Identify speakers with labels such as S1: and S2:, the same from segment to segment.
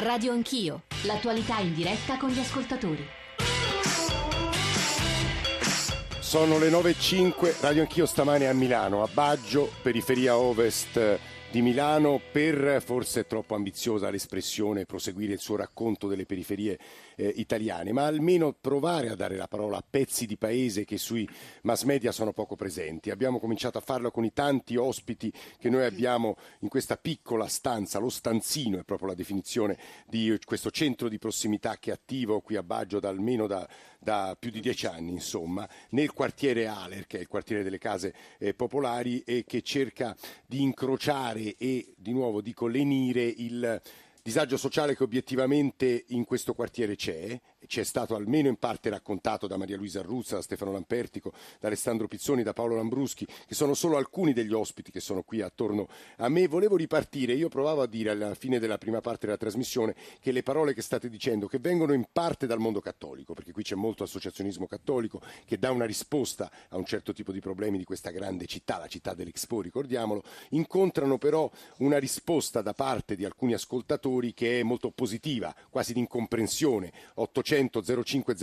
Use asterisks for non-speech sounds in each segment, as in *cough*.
S1: Radio Anch'io, l'attualità in diretta con gli ascoltatori.
S2: Sono le 9.05, Radio Anch'io stamane a Milano, a Baggio, periferia ovest di Milano, per forse troppo ambiziosa l'espressione proseguire il suo racconto delle periferie eh, italiane, ma almeno provare a dare la parola a pezzi di paese che sui mass media sono poco presenti. Abbiamo cominciato a farlo con i tanti ospiti che noi abbiamo in questa piccola stanza, lo stanzino è proprio la definizione di questo centro di prossimità che è attivo qui a Baggio da almeno da, da più di dieci anni, insomma, nel quartiere Aler, che è il quartiere delle case eh, popolari e che cerca di incrociare e di nuovo dico lenire il disagio sociale che obiettivamente in questo quartiere c'è ci è stato almeno in parte raccontato da Maria Luisa Arruzza, da Stefano Lampertico, da Alessandro Pizzoni, da Paolo Lambruschi, che sono solo alcuni degli ospiti che sono qui attorno a me. Volevo ripartire, io provavo a dire alla fine della prima parte della trasmissione che le parole che state dicendo, che vengono in parte dal mondo cattolico, perché qui c'è molto associazionismo cattolico che dà una risposta a un certo tipo di problemi di questa grande città, la città dell'Expo, ricordiamolo, incontrano però una risposta da parte di alcuni ascoltatori che è molto positiva, quasi di incomprensione. 800 800 05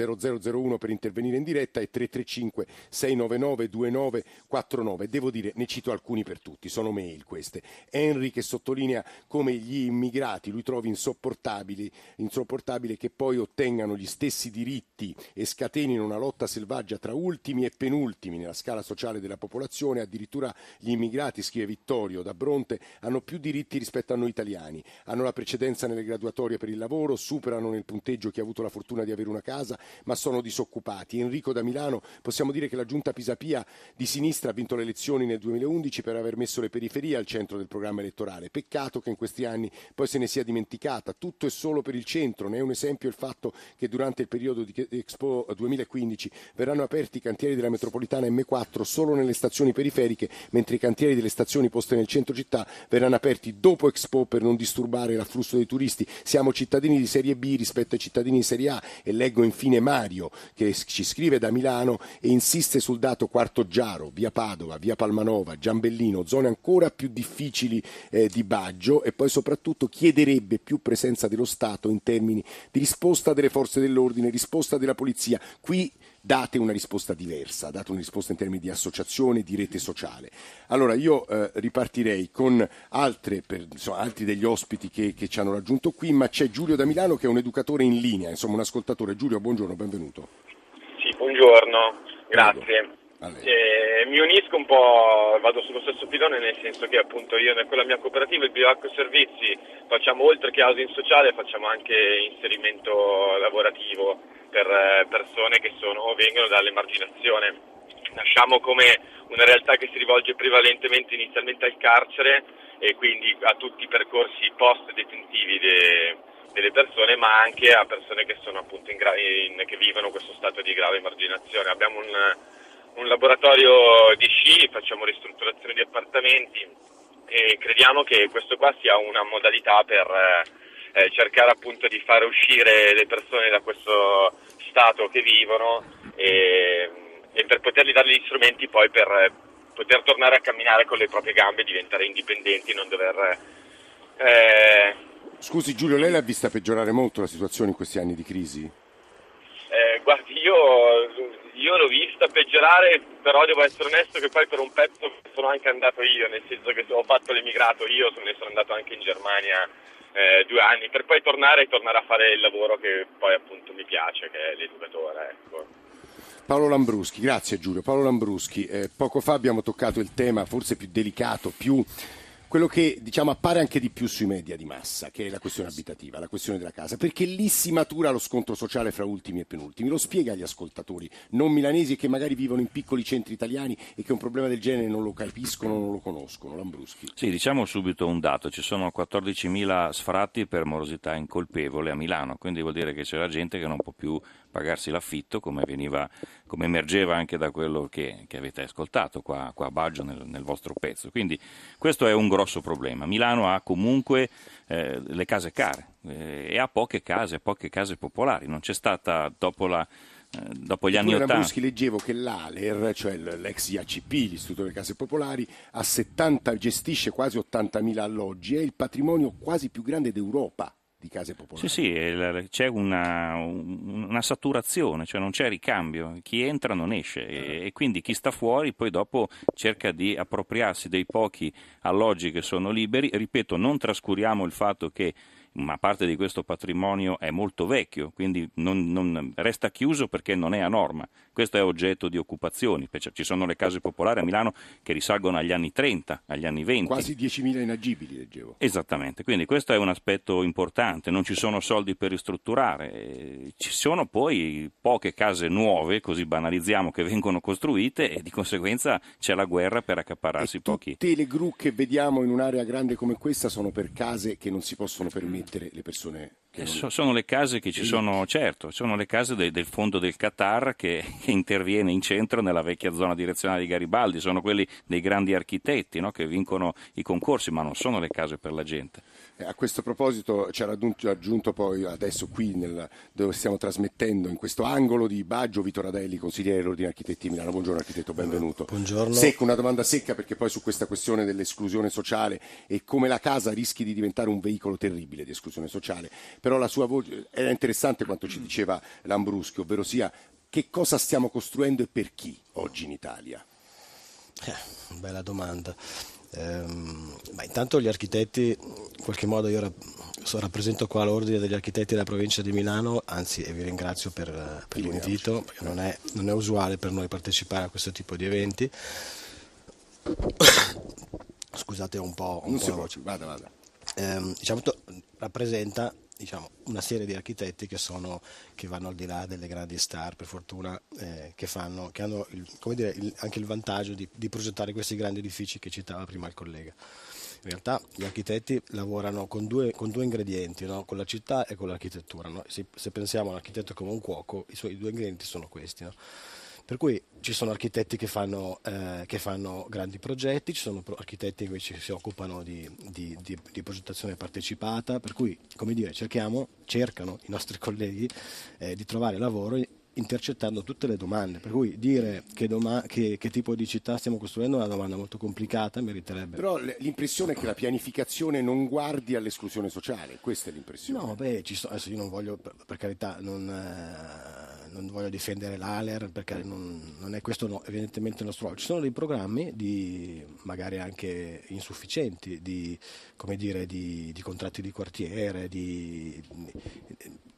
S2: 0001 per intervenire in diretta e 335 699 2949. Devo dire, ne cito alcuni per tutti, sono mail queste. Henry che sottolinea come gli immigrati lui trovi insopportabili, insopportabile che poi ottengano gli stessi diritti e scatenino una lotta selvaggia tra ultimi e penultimi nella scala sociale della popolazione, addirittura gli immigrati, scrive Vittorio da Bronte, hanno più diritti rispetto a noi italiani, hanno la precedenza nelle graduatorie per il lavoro, superano nel punteggio chi ha avuto la fortuna di avere una casa, ma sono disoccupati. Enrico da Milano, possiamo dire che la giunta Pisapia di sinistra ha vinto le elezioni nel 2011 per aver messo le periferie al centro del programma elettorale. Peccato che in questi anni poi se ne sia dimenticata. Tutto è solo per il centro. Ne è un esempio il fatto che durante il periodo di Expo 2015 verranno aperti i cantieri della metropolitana M4 solo nelle stazioni periferiche, mentre i cantieri delle stazioni poste nel centro città verranno aperti dopo Expo per non disturbare l'afflusso dei turisti. Siamo cittadini di serie B rispetto ai cittadini di serie A e leggo infine Mario che ci scrive da Milano e insiste sul dato Quarto Giaro, via Padova, via Palmanova, Giambellino, zone ancora più difficili eh, di Baggio e poi soprattutto chiederebbe più presenza dello Stato in termini di risposta delle forze dell'ordine, risposta della polizia. Qui date una risposta diversa, date una risposta in termini di associazione, di rete sociale. Allora io eh, ripartirei con altre, per, insomma, altri degli ospiti che, che, ci hanno raggiunto qui, ma c'è Giulio da Milano che è un educatore in linea, insomma un ascoltatore. Giulio, buongiorno, benvenuto.
S3: Sì, buongiorno, grazie. Eh, mi unisco un po', vado sullo stesso filone nel senso che appunto io con la mia cooperativa, il Bioacqua Servizi, facciamo oltre che housing sociale, facciamo anche inserimento lavorativo per eh, persone che sono, vengono dall'emarginazione. Nasciamo come una realtà che si rivolge prevalentemente inizialmente al carcere e quindi a tutti i percorsi post-detentivi de, delle persone, ma anche a persone che, gra- in, che vivono questo stato di grave emarginazione. Abbiamo un, un laboratorio di sci, facciamo ristrutturazione di appartamenti e crediamo che questo qua sia una modalità per eh, cercare appunto di far uscire le persone da questo stato che vivono e, e per potergli dare gli strumenti poi per poter tornare a camminare con le proprie gambe, diventare indipendenti, non dover...
S2: Eh... Scusi Giulio, lei l'ha vista peggiorare molto la situazione in questi anni di crisi?
S3: Eh, guardi, io, io, l'ho vista peggiorare, però devo essere onesto che poi per un pezzo sono anche andato io, nel senso che ho fatto l'emigrato io, ne sono andato anche in Germania eh, due anni, per poi tornare e tornare a fare il lavoro che poi appunto mi piace, che è l'educatore. Ecco.
S2: Paolo Lambruschi, grazie Giulio. Paolo Lambruschi, eh, poco fa abbiamo toccato il tema forse più delicato, più quello che diciamo, appare anche di più sui media di massa, che è la questione abitativa, la questione della casa, perché lì si matura lo scontro sociale fra ultimi e penultimi. Lo spiega agli ascoltatori non milanesi che magari vivono in piccoli centri italiani e che un problema del genere non lo capiscono, non lo conoscono. Lambruschi.
S4: Sì, diciamo subito un dato: ci sono 14.000 sfratti per morosità incolpevole a Milano, quindi vuol dire che c'è la gente che non può più pagarsi l'affitto, come, veniva, come emergeva anche da quello che, che avete ascoltato qua, qua a Baggio nel, nel, vostro pezzo. Quindi questo è un grosso problema. Milano ha comunque eh, le case care eh, e ha poche case, poche case popolari. Non c'è stata dopo la eh, dopo gli anni 80. Bruschi
S2: leggevo che l'ALER, cioè l'ex IACP, l'Istituto delle Case Popolari, 70, gestisce quasi 80.000 alloggi, è il patrimonio quasi più grande d'Europa di case popolari.
S4: Sì, sì, c'è una, una, saturazione, cioè non c'è ricambio, chi entra non esce e, e, quindi chi sta fuori poi dopo cerca di appropriarsi dei pochi alloggi che sono liberi. Ripeto, non trascuriamo il fatto che una parte di questo patrimonio è molto vecchio, quindi non, non resta chiuso perché non è a norma. Questo è oggetto di occupazioni. Ci sono le case popolari a Milano che risalgono agli anni 30, agli anni 20.
S2: Quasi 10.000 inagibili, leggevo.
S4: Esattamente, quindi questo è un aspetto importante. Non ci sono soldi per ristrutturare. Ci sono poi poche case nuove, così banalizziamo, che vengono costruite e di conseguenza c'è la guerra per accaparrarsi
S2: e
S4: pochi.
S2: Tutte le gru che vediamo in un'area grande come questa sono per case che non si possono permettere le persone
S4: eh, sono le case che ci sono, certo, sono le case de, del fondo del Qatar che, che, interviene in centro nella vecchia zona direzionale di Garibaldi, sono quelli dei grandi architetti no, che vincono i concorsi, ma non sono le case per la gente.
S2: Eh, a questo proposito ci ha aggiunto poi adesso qui nel, dove stiamo trasmettendo in questo angolo di Baggio Vito Radelli, consigliere dell'Ordine Architetti Milano. Buongiorno architetto, benvenuto.
S5: Buongiorno.
S2: Secca, una domanda secca perché poi su questa questione dell'esclusione sociale e come la casa rischi di diventare un veicolo terribile di esclusione sociale però la sua voce era interessante quanto ci diceva Lambruschi, ovvero sia che cosa stiamo costruendo e per chi oggi in Italia?
S5: Eh, bella domanda. Ehm, intanto gli architetti, in qualche modo io rap- rappresento qua l'ordine degli architetti della provincia di Milano, anzi e vi ringrazio per, per l'invito, perché non è, non è usuale per noi partecipare a questo tipo di eventi. *coughs* Scusate un po', un po' la voce.
S2: Vada, vada.
S5: Ehm, diciamo, rappresenta diciamo, una serie di architetti che, sono, che, vanno al di là delle grandi star, per fortuna, eh, che, fanno, che, hanno il, dire, il, anche il vantaggio di, di, progettare questi grandi edifici che citava prima il collega. In realtà gli architetti lavorano con due, con due ingredienti, no? con la città e con l'architettura. No? Se, se, pensiamo all'architetto come un cuoco, i suoi due ingredienti sono questi. No? Per cui ci sono architetti che fanno, eh, che fanno, grandi progetti, ci sono architetti che si occupano di, di, di, di progettazione partecipata, per cui come dire, cerchiamo, cercano i nostri *laughs* colleghi eh, di trovare lavoro intercettando tutte le domande, per cui dire che, doma- che, che, tipo di città stiamo costruendo è una domanda molto complicata, meriterebbe.
S2: Però l'impressione è che la pianificazione non guardi all'esclusione sociale, questa è l'impressione.
S5: No, beh, so, adesso io non voglio, per, per carità, non, eh, non, voglio difendere l'ALER perché non, non è questo no, evidentemente il nostro ruolo. Ci sono dei programmi, di, magari anche insufficienti, di, dire, di, di contratti di quartiere, di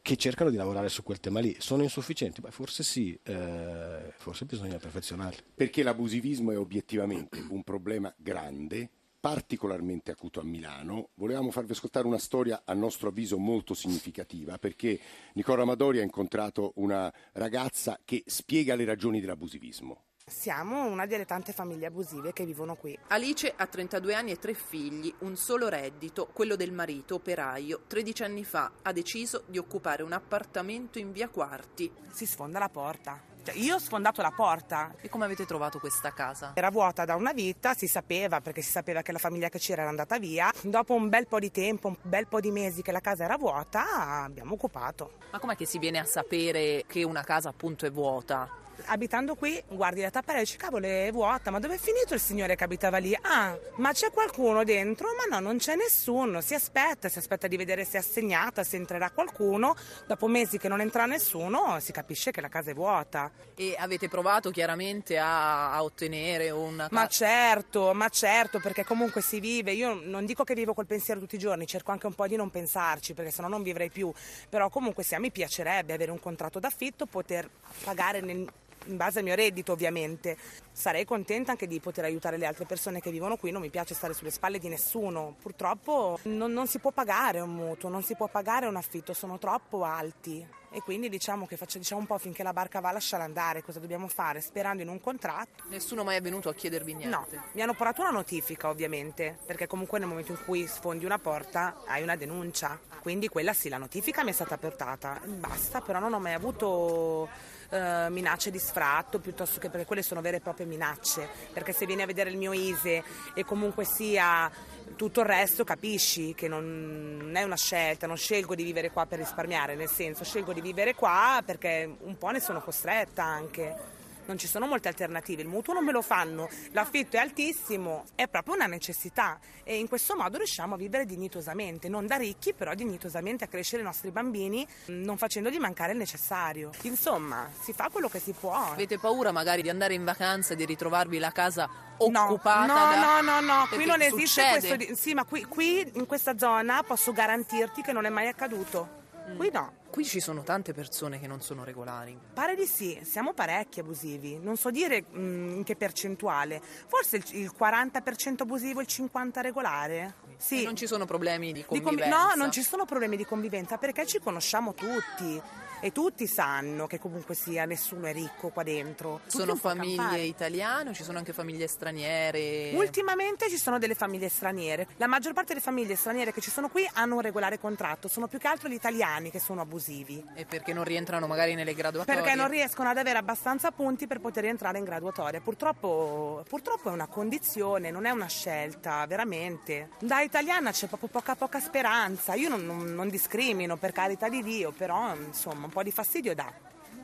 S5: che cercano di lavorare su quel tema lì. Sono insufficienti? Beh, forse sì, eh, forse bisogna perfezionarli.
S2: Perché l'abusivismo è obiettivamente un problema grande, particolarmente acuto a Milano. Volevamo farvi ascoltare una storia a nostro avviso molto significativa perché Nicola Amadori ha incontrato una ragazza che spiega le ragioni dell'abusivismo.
S6: Siamo una delle tante famiglie abusive che vivono qui.
S7: Alice ha 32 anni e tre figli, un solo reddito, quello del marito, operaio. 13 anni fa ha deciso di occupare un appartamento in via Quarti.
S6: Si sfonda la porta. Cioè, io ho sfondato la porta.
S7: E come avete trovato questa casa?
S6: Era vuota da una vita, si sapeva perché si sapeva che la famiglia che c'era era andata via. Dopo un bel po' di tempo, un bel po' di mesi che la casa era vuota, abbiamo occupato.
S7: Ma com'è che si viene a sapere che una casa appunto è vuota?
S6: Abitando qui, guardi la tappa e dici cavolo è vuota, ma dove è finito il signore che abitava lì? Ah, ma c'è qualcuno dentro? Ma no, non c'è nessuno, si aspetta, si aspetta di vedere se è assegnata, se entrerà qualcuno, dopo mesi che non entra nessuno si capisce che la casa è vuota.
S7: E avete provato chiaramente a, a ottenere un...
S6: Ma certo, ma certo, perché comunque si vive, io non dico che vivo col pensiero tutti i giorni, cerco anche un po' di non pensarci, perché sennò non vivrei più, però comunque sì, a me piacerebbe avere un contratto d'affitto, poter pagare nel in base al mio reddito ovviamente. Sarei contenta anche di poter aiutare le altre persone che vivono qui, non mi piace stare sulle spalle di nessuno. Purtroppo non, non si può pagare un mutuo, non si può pagare un affitto, sono troppo alti e quindi diciamo che facciamo diciamo un po' finché la barca va a lasciare andare, cosa dobbiamo fare? Sperando in un contratto.
S7: Nessuno mai è venuto a chiedervi niente?
S6: No, mi hanno portato una notifica ovviamente, perché comunque nel momento in cui sfondi una porta hai una denuncia, quindi quella sì, la notifica mi è stata portata, basta, però non ho mai avuto eh, minacce di sfratto piuttosto che perché quelle sono vere e proprie minacce, perché se vieni a vedere il mio ISE e comunque sia tutto il resto capisci che non è una scelta, non scelgo di vivere qua per risparmiare, nel senso scelgo di vivere qua perché un po' ne sono costretta anche non ci sono molte alternative, il mutuo non me lo fanno, l'affitto è altissimo, è proprio una necessità e in questo modo riusciamo a vivere dignitosamente, non da ricchi però dignitosamente a crescere i nostri bambini non facendogli mancare il necessario. Insomma, si fa quello che si può.
S7: Avete paura magari di andare in vacanza e di ritrovarvi la casa occupata?
S6: No,
S7: da...
S6: no, no, no, qui non esiste succede. questo. Di... Sì, ma qui, qui in questa zona posso garantirti che non è mai accaduto. Mm. Qui no.
S7: Qui ci sono tante persone che non sono regolari.
S6: Pare di sì, siamo parecchi abusivi. Non so dire mh, mm, in che percentuale. Forse il, il 40% abusivo e il 50% regolare. Sì.
S7: E non ci sono problemi di convivenza?
S6: Di conv- no, non ci sono problemi di convivenza perché ci conosciamo tutti e tutti sanno che comunque sia nessuno è ricco qua dentro.
S7: Tutti sono famiglie italiane o ci sono anche famiglie straniere?
S6: Ultimamente ci sono delle famiglie straniere. La maggior parte delle famiglie straniere che ci sono qui hanno un regolare contratto, sono più che altro gli italiani che sono abusivi.
S7: E perché non rientrano magari nelle graduatorie?
S6: Perché non riescono ad avere abbastanza punti per poter entrare in graduatoria. Purtroppo, purtroppo è una condizione, non è una scelta, veramente. Da italiana c'è proprio poca poca speranza. Io non, non, non discrimino per carità di Dio, però insomma po' di fastidio dà.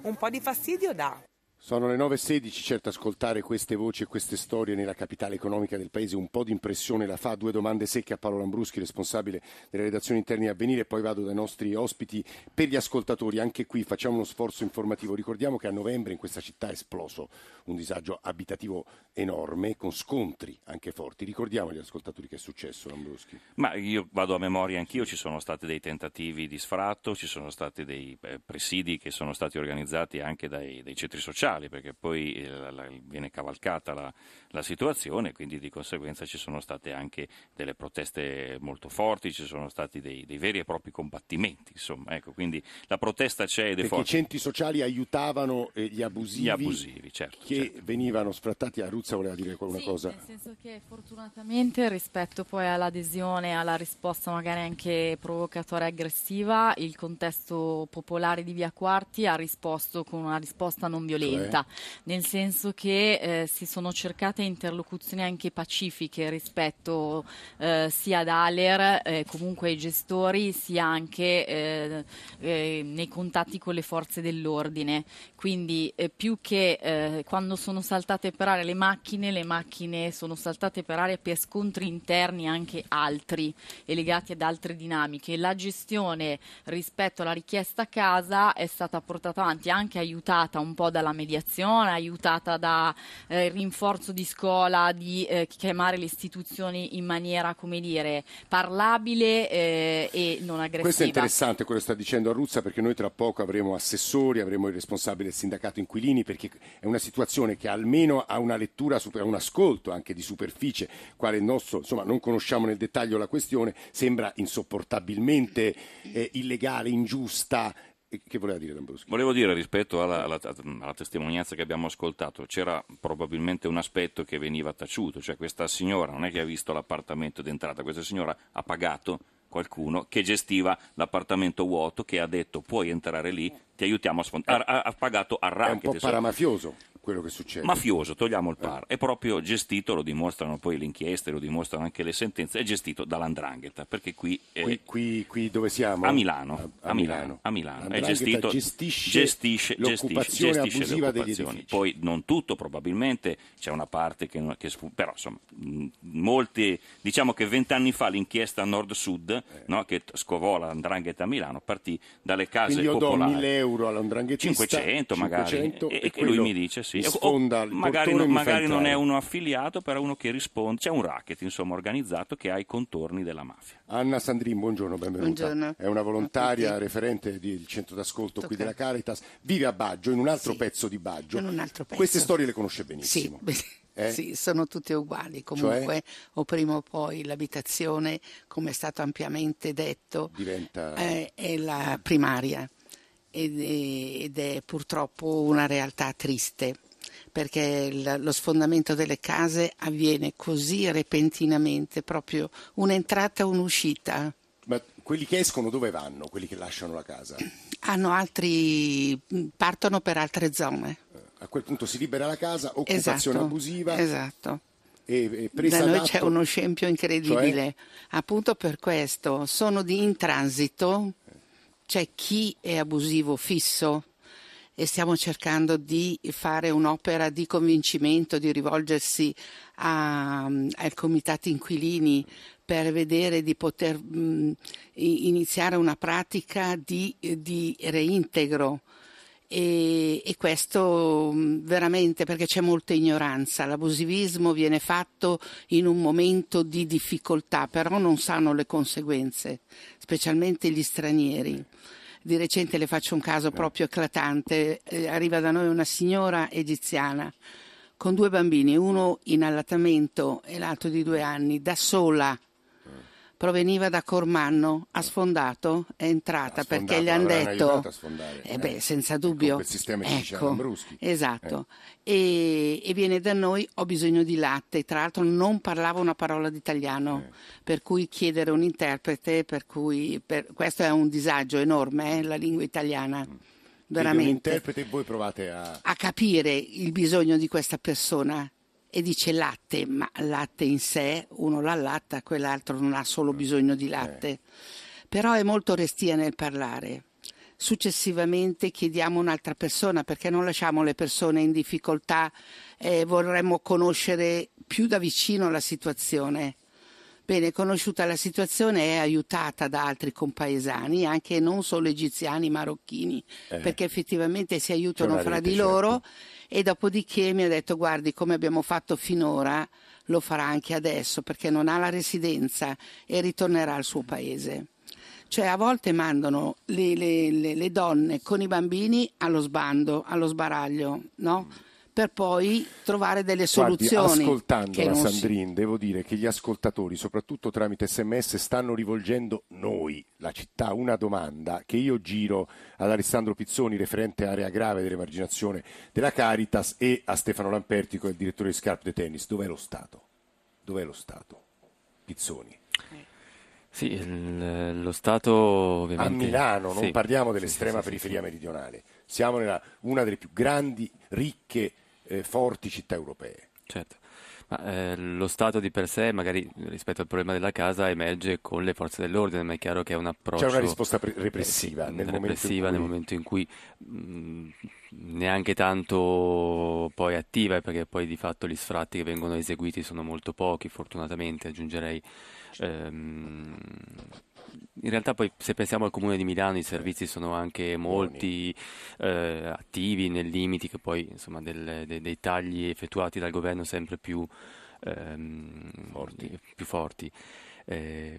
S6: Un po' di fastidio dà.
S2: Sono le 9.16, certo ascoltare queste voci e queste storie nella capitale economica del paese un po' di impressione la fa. Due domande secche a Paolo Lambruschi, responsabile delle redazioni interne a venire, poi vado dai nostri ospiti. Per gli ascoltatori, anche qui facciamo uno sforzo informativo. Ricordiamo che a novembre in questa città è esploso un disagio abitativo enorme, con scontri anche forti. Ricordiamo agli ascoltatori che è successo, Lambruschi.
S4: Ma io vado a memoria anch'io, ci sono stati dei tentativi di sfratto, ci sono stati dei eh, presidi che sono stati organizzati anche dai, dai centri sociali sociali, perché poi eh, la, la, viene cavalcata la, la situazione, quindi di conseguenza ci sono state anche delle proteste molto forti, ci sono stati dei, dei veri e propri combattimenti, insomma, ecco, quindi la protesta c'è ed è
S2: perché
S4: forte.
S2: i centri sociali aiutavano eh, gli abusivi,
S4: gli abusivi certo,
S2: che
S4: certo.
S2: venivano sfrattati. A Ruzza voleva dire una
S8: sì,
S2: cosa?
S8: nel senso che fortunatamente rispetto poi all'adesione, alla risposta magari anche provocatoria e aggressiva, il contesto popolare di Via Quarti ha risposto con una risposta non violenta violenta, nel senso che eh, si sono cercate interlocuzioni anche pacifiche rispetto eh, sia ad Aler, eh, comunque ai gestori, sia anche eh, eh, nei contatti con le forze dell'ordine. Quindi eh, più che quando sono saltate per aria le macchine, le macchine sono saltate per aria per scontri interni anche altri e legati ad altre dinamiche. La gestione rispetto alla richiesta a casa è stata portata avanti anche aiutata un po' dalla mediazione mediazione, aiutata dal eh, rinforzo di scuola, di eh, chiamare le istituzioni in maniera, come dire, parlabile eh, e non aggressiva.
S2: Questo è interessante quello che sta dicendo Arruzza perché noi tra poco avremo assessori, avremo il responsabile del sindacato inquilini perché è una situazione che almeno ha una lettura, ha un ascolto anche di superficie, quale il nostro, insomma non conosciamo nel dettaglio la questione, sembra insopportabilmente eh, illegale, ingiusta, che voleva dire Lambruschi?
S4: Volevo dire rispetto alla, alla, alla, testimonianza che abbiamo ascoltato, c'era probabilmente un aspetto che veniva taciuto, cioè questa signora non è che ha visto l'appartamento d'entrata, questa signora ha pagato qualcuno che gestiva l'appartamento vuoto che ha detto puoi entrare lì, ti aiutiamo a sfondare, ha, ha, pagato a racket.
S2: È un po' paramafioso quello che succede.
S4: Mafioso, togliamo il par, è proprio gestito, lo dimostrano poi le inchieste, lo dimostrano anche le sentenze, è gestito dall'andrangheta, perché qui, è,
S2: qui, qui, qui dove siamo?
S4: A Milano, a, a Milano, a Milano. È gestito,
S2: gestisce,
S4: gestisce,
S2: l'occupazione
S4: gestisce,
S2: abusiva
S4: le occupazioni. Poi non tutto, probabilmente c'è una parte che, che però insomma, molti, diciamo che vent'anni fa l'inchiesta nord-sud, eh. no, che scovò l'andrangheta a Milano, partì dalle case
S2: Quindi io
S4: popolari.
S2: do 1000 euro all'andrangheta
S4: 500 magari,
S2: 500,
S4: e, e, e lui mi dice sì,
S2: sfonda il
S4: magari, non, magari non
S2: è
S4: uno affiliato, però uno che risponde. C'è un racket insomma organizzato che ha i contorni della mafia.
S2: Anna Sandrin, buongiorno, benvenuta.
S9: Buongiorno.
S2: È una volontaria referente del centro d'ascolto qui della Caritas. Vive a Baggio, in un altro
S9: sì.
S2: pezzo di Baggio.
S9: In un altro pezzo.
S2: Queste storie le conosce benissimo.
S9: Sì. Eh? Sì, sono tutte uguali. Comunque,
S2: cioè?
S9: o prima o poi l'abitazione, come è stato ampiamente detto,
S2: Diventa...
S9: eh, è la primaria ed è, purtroppo una realtà triste perché lo sfondamento delle case avviene così repentinamente, proprio un'entrata e un'uscita.
S2: Ma quelli che escono dove vanno, quelli che lasciano la casa?
S9: Hanno altri, partono per altre zone.
S2: A quel punto si libera la casa, occupazione
S9: esatto,
S2: abusiva.
S9: Esatto.
S2: E, e
S9: da noi c'è uno scempio incredibile.
S2: Cioè?
S9: Appunto per questo sono di in transito, c'è chi è abusivo fisso e stiamo cercando di fare un'opera di convincimento, di rivolgersi a, ai comitati inquilini per vedere di poter mh, iniziare una pratica di, di reintegro e, e, questo veramente perché c'è molta ignoranza. L'abusivismo viene fatto in un momento di difficoltà, però non sanno le conseguenze, specialmente gli stranieri. Di recente le faccio un caso proprio eclatante. Eh, arriva da noi una signora egiziana con due bambini, uno in allattamento e l'altro di due anni, da sola proveniva da Cormanno, ha sfondato, è entrata perché gli hanno detto, eh beh, senza dubbio,
S2: il sistema ecco,
S9: esatto, eh. e, e, viene da noi, ho bisogno di latte, tra l'altro non parlava una parola d'italiano, eh. per cui chiedere un interprete, per cui, per, questo è un disagio enorme, eh, la lingua italiana. Mm. Veramente.
S2: un interprete voi provate a...
S9: a capire il bisogno di questa persona e dice latte, ma latte in sé, uno l'allatta, quell'altro non ha solo bisogno di latte. Eh. Però è molto restia nel parlare. Successivamente chiediamo un'altra persona perché non lasciamo le persone in difficoltà, eh, vorremmo conoscere più da vicino la situazione. Bene, conosciuta la situazione è aiutata da altri compaesani, anche non solo egiziani, marocchini, eh. perché effettivamente si aiutano fra di loro. Certo e dopodiché mi ha detto guardi come abbiamo fatto finora lo farà anche adesso perché non ha la residenza e ritornerà al suo paese. Cioè a volte mandano le, le, le, le donne con i bambini allo sbando, allo sbaraglio, no? Per poi trovare delle soluzioni.
S2: Guardi, ascoltando la Sandrine, si... devo dire che gli ascoltatori, soprattutto tramite sms, stanno rivolgendo noi, la città, una domanda che io giro ad Alessandro Pizzoni, referente area grave dell'emarginazione della Caritas, e a Stefano Lampertico, il direttore di Scarpe de Tennis. Dov'è lo Stato? Dov'è lo Stato? Pizzoni.
S10: Sì, il, lo Stato ovviamente...
S2: A Milano, non sì, parliamo dell'estrema sì, sì, periferia meridionale, siamo nella una delle più grandi, ricche eh, forti città europee.
S10: Certo. Ma, eh, lo Stato di per sé, magari rispetto al problema della casa, emerge con le forze dell'ordine, ma è chiaro che è un approccio...
S2: C'è una risposta pre- repressiva, eh, nel,
S10: repressiva
S2: momento
S10: nel, momento in cui mh, neanche tanto poi attiva, perché poi di fatto gli sfratti che vengono eseguiti sono molto pochi, fortunatamente aggiungerei. Ehm, in realtà poi se pensiamo al comune di Milano i servizi sono anche molti eh, attivi nei limiti che poi insomma del, de, dei tagli effettuati dal governo sempre più, ehm, forti. Più forti. Eh,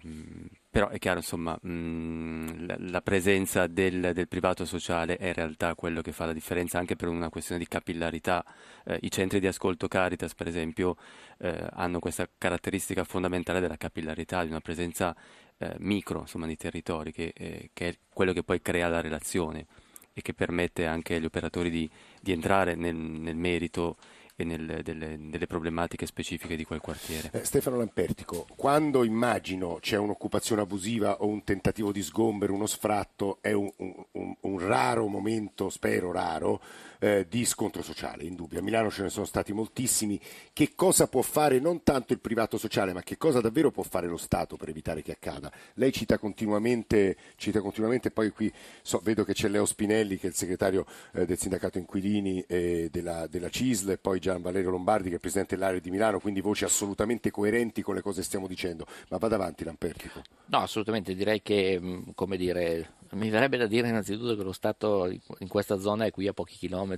S10: però è chiaro, insomma, mh, la, la, presenza del, del, privato sociale è in realtà quello che fa la differenza anche per una questione di capillarità. Eh, I centri di ascolto Caritas, per esempio, eh, hanno questa caratteristica fondamentale della capillarità, di una presenza eh, micro insomma, di territori, che, eh, che, è quello che poi crea la relazione e che permette anche agli operatori di, di entrare nel, nel merito e nel, delle, delle, problematiche specifiche di quel quartiere.
S2: Eh, Stefano Lampertico, quando immagino c'è un'occupazione abusiva o un tentativo di sgombero, uno sfratto, è un, un, un raro momento, spero raro, eh, di scontro sociale, in dubbio. A Milano ce ne sono stati moltissimi. Che cosa può fare non tanto il privato sociale, ma che cosa davvero può fare lo Stato per evitare che accada? Lei cita continuamente, cita continuamente poi qui so, vedo che c'è Leo Spinelli, che è il segretario eh, del sindacato inquilini e della, della CISL, e poi Gian Valerio Lombardi, che è presidente dell'area di Milano, quindi voci assolutamente coerenti con le cose che stiamo dicendo. Ma vada avanti, Lampertico.
S11: No, assolutamente, direi che, mm, come dire, mi verrebbe da dire innanzitutto che lo Stato in questa zona è qui a pochi chilometri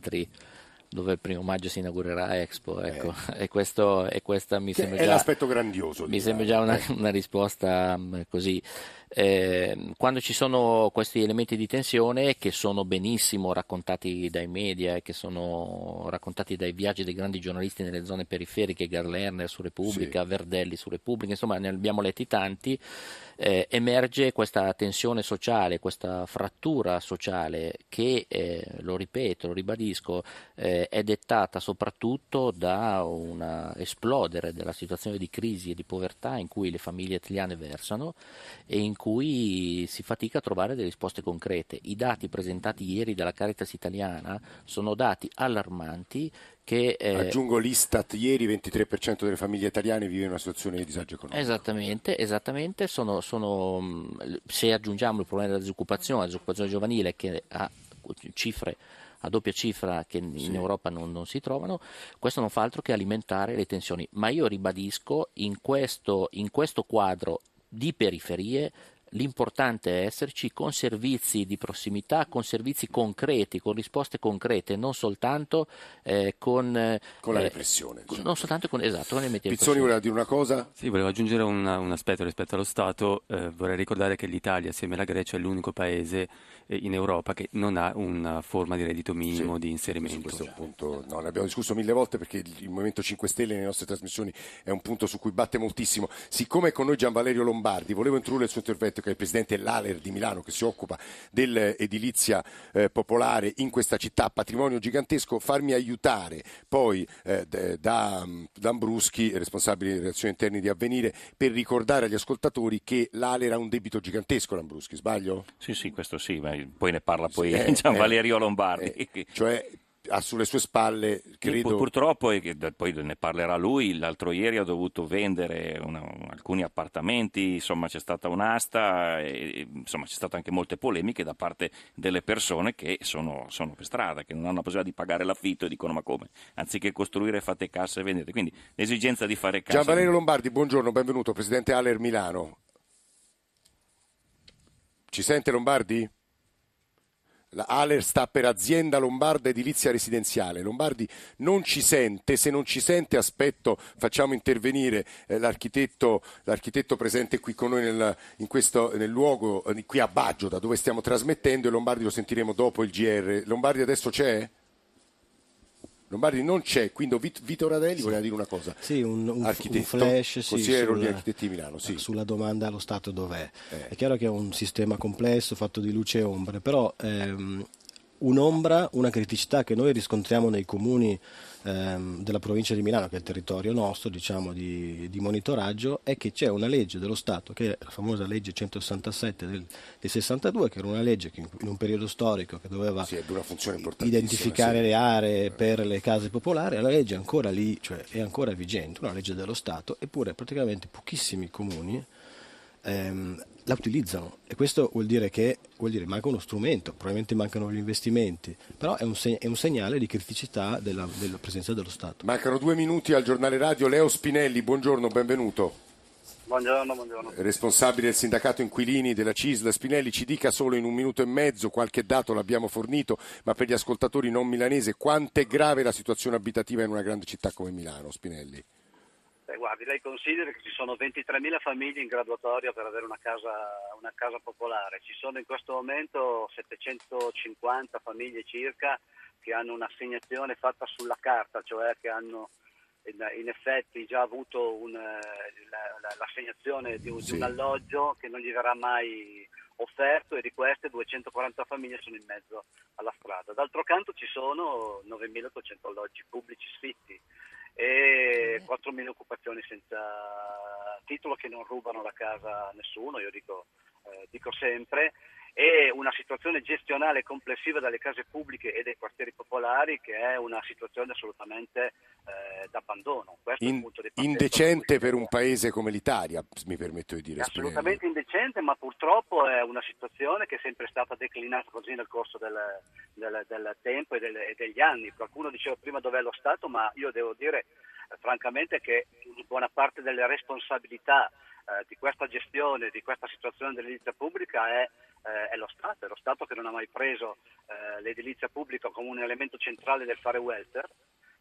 S11: dove il primo maggio si inaugurerà Expo. Ecco. Eh. *laughs* E, questo, e questa mi sembra
S2: è
S11: già,
S2: l'aspetto grandioso.
S11: Mi sembra già una, una risposta mm, così. Eh, quando ci sono questi elementi di tensione che sono benissimo raccontati dai media e che sono raccontati dai viaggi dei grandi giornalisti nelle zone periferiche, Garlerner su Repubblica, sì. Verdelli su Repubblica, insomma ne abbiamo letti tanti, eh, emerge questa tensione sociale, questa frattura sociale che, eh, lo ripeto, lo ribadisco, eh, è dettata soprattutto da un esplodere della situazione di crisi e di povertà in cui le famiglie italiane versano e in cui si fatica a trovare delle risposte concrete. I dati presentati ieri dalla Caritas italiana sono dati allarmanti che,
S2: eh, Aggiungo l'Istat, ieri 23% delle famiglie italiane vive in una situazione di disagio economico.
S11: Esattamente, esattamente sono, sono, se aggiungiamo il problema della disoccupazione, la disoccupazione giovanile che ha cifre a doppia cifra che in sì. Europa non, non, si trovano, questo non fa altro che alimentare le tensioni. Ma io ribadisco, in questo, in questo quadro di periferie L'importante è esserci con servizi di prossimità, con servizi concreti, con risposte concrete, non soltanto eh, con,
S2: eh, con la repressione.
S11: Diciamo. Non soltanto con, esatto, con
S2: Pizzoni voleva dire una cosa?
S10: Sì, volevo aggiungere una, un aspetto rispetto allo Stato. Eh, vorrei ricordare che l'Italia, assieme alla Grecia, è l'unico paese eh, in Europa che non ha una forma di reddito minimo
S2: sì,
S10: di inserimento.
S2: Questo è un punto, no, ne abbiamo discusso mille volte perché il Movimento 5 Stelle nelle nostre trasmissioni è un punto su cui batte moltissimo. Siccome è con noi Gian Valerio Lombardi, volevo introdurre il suo intervento che è il presidente dell'Aler di Milano che si occupa dell'edilizia eh, popolare in questa città, patrimonio gigantesco, farmi aiutare poi eh, da Lambruschi, responsabile di relazioni interne di Avvenire, per ricordare agli ascoltatori che l'Aler ha un debito gigantesco, Lambruschi, sbaglio?
S4: Sì, sì, questo sì, ma poi ne parla poi sì, eh, *laughs* Gian Valerio Lombardi.
S2: Eh, cioè ha sulle sue spalle, credo...
S4: Purtroppo, e poi ne parlerà lui, l'altro ieri ha dovuto vendere una, alcuni appartamenti, insomma c'è stata un'asta, e, insomma c'è state anche molte polemiche da parte delle persone che sono, sono, per strada, che non hanno la possibilità di pagare l'affitto e dicono ma come? Anziché costruire fate cassa e vendete. Quindi l'esigenza di fare cassa...
S2: Gian Valerio Lombardi, buongiorno, benvenuto, Presidente Aler Milano. Ci sente Lombardi? La Aler sta per azienda lombarda edilizia residenziale. Lombardi non ci sente, se non ci sente aspetto, facciamo intervenire eh, l'architetto, l'architetto, presente qui con noi nel, questo, nel luogo, eh, qui a Baggio, da dove stiamo trasmettendo e Lombardi lo sentiremo dopo il GR. Lombardi adesso c'è? Lombardi non c'è, quindi Vito Radelli sì. voleva dire una cosa.
S5: Sì, un, un, architetto, un flash sì,
S2: architetti di Milano. Sì.
S5: Sulla domanda allo Stato dov'è. Eh. È chiaro che è un sistema complesso fatto di luce e ombre, però ehm, un'ombra, una criticità che noi riscontriamo nei comuni ehm, della provincia di Milano, che è il territorio nostro diciamo, di, di, monitoraggio, è che c'è una legge dello Stato, che è la famosa legge 167 del, del 62, che era una legge che in, in un periodo storico che doveva
S2: sì,
S5: identificare
S2: sì.
S5: le aree per le case popolari, la legge è ancora lì, cioè è ancora vigente, una legge dello Stato, eppure praticamente pochissimi comuni ehm, la utilizzano e questo vuol dire che vuol dire manca uno strumento, probabilmente mancano gli investimenti, però è un, seg- è un segnale di criticità della, della, presenza dello Stato.
S2: Mancano due minuti al giornale radio. Leo Spinelli, buongiorno, benvenuto.
S12: Buongiorno, buongiorno.
S2: Responsabile del sindacato inquilini della CISL, Spinelli ci dica solo in un minuto e mezzo, qualche dato l'abbiamo fornito, ma per gli ascoltatori non milanesi, quanto è grave la situazione abitativa in una grande città come Milano, Spinelli?
S12: Beh, guardi, lei considera che ci sono 23.000 famiglie in graduatoria per avere una casa, una casa, popolare, ci sono in questo momento 750 famiglie circa che hanno un'assegnazione fatta sulla carta, cioè che hanno in, effetti già avuto un, la, l'assegnazione di un, sì. di un alloggio che non gli verrà mai offerto e di queste 240 famiglie sono in mezzo alla strada. D'altro canto ci sono 9.800 alloggi pubblici sfitti e 4.000 occupazioni senza titolo che non rubano la casa a nessuno, io dico, eh, dico sempre, e una situazione gestionale complessiva delle case pubbliche e dei quartieri popolari che è una situazione assolutamente eh, d'abbandono.
S2: In, indecente per un paese come l'Italia, mi permetto di dire.
S12: Assolutamente indecente, ma purtroppo è una situazione che è sempre stata declinata così nel corso del, del, del tempo e, del, e, degli anni. Qualcuno diceva prima dov'è lo Stato, ma io devo dire eh, francamente che buona parte delle responsabilità eh, di questa gestione, di questa situazione dell'edilizia pubblica è, eh, è, lo Stato, è lo Stato che non ha mai preso eh, l'edilizia pubblica come un elemento centrale del fare welfare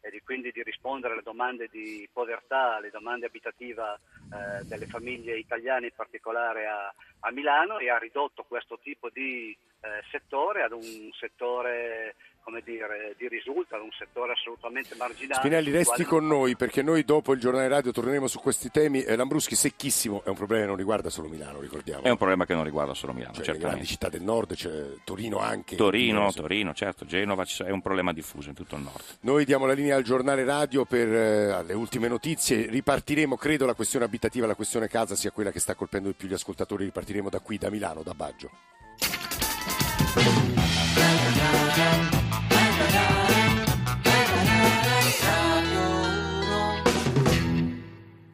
S12: e di, quindi di rispondere alle domande di povertà, alle domande abitative eh, delle famiglie italiane, in particolare a, a, Milano, e ha ridotto questo tipo di eh, settore ad un settore come dire, di risulta un settore assolutamente marginale.
S2: Spinelli, resti con noi perché noi dopo il giornale radio torneremo su questi temi. Eh, Lambruschi secchissimo è un problema che non riguarda solo Milano, ricordiamo.
S4: È un problema che non riguarda solo Milano,
S2: cioè, le grandi città del nord, c'è Torino anche.
S4: Torino, Torino, certo, Genova, è un problema diffuso in tutto il nord.
S2: Noi diamo la linea al giornale radio per eh, le ultime notizie. Ripartiremo, credo, la questione abitativa, la questione casa sia quella che sta colpendo di più gli ascoltatori. Ripartiremo da qui, da Milano, da Baggio.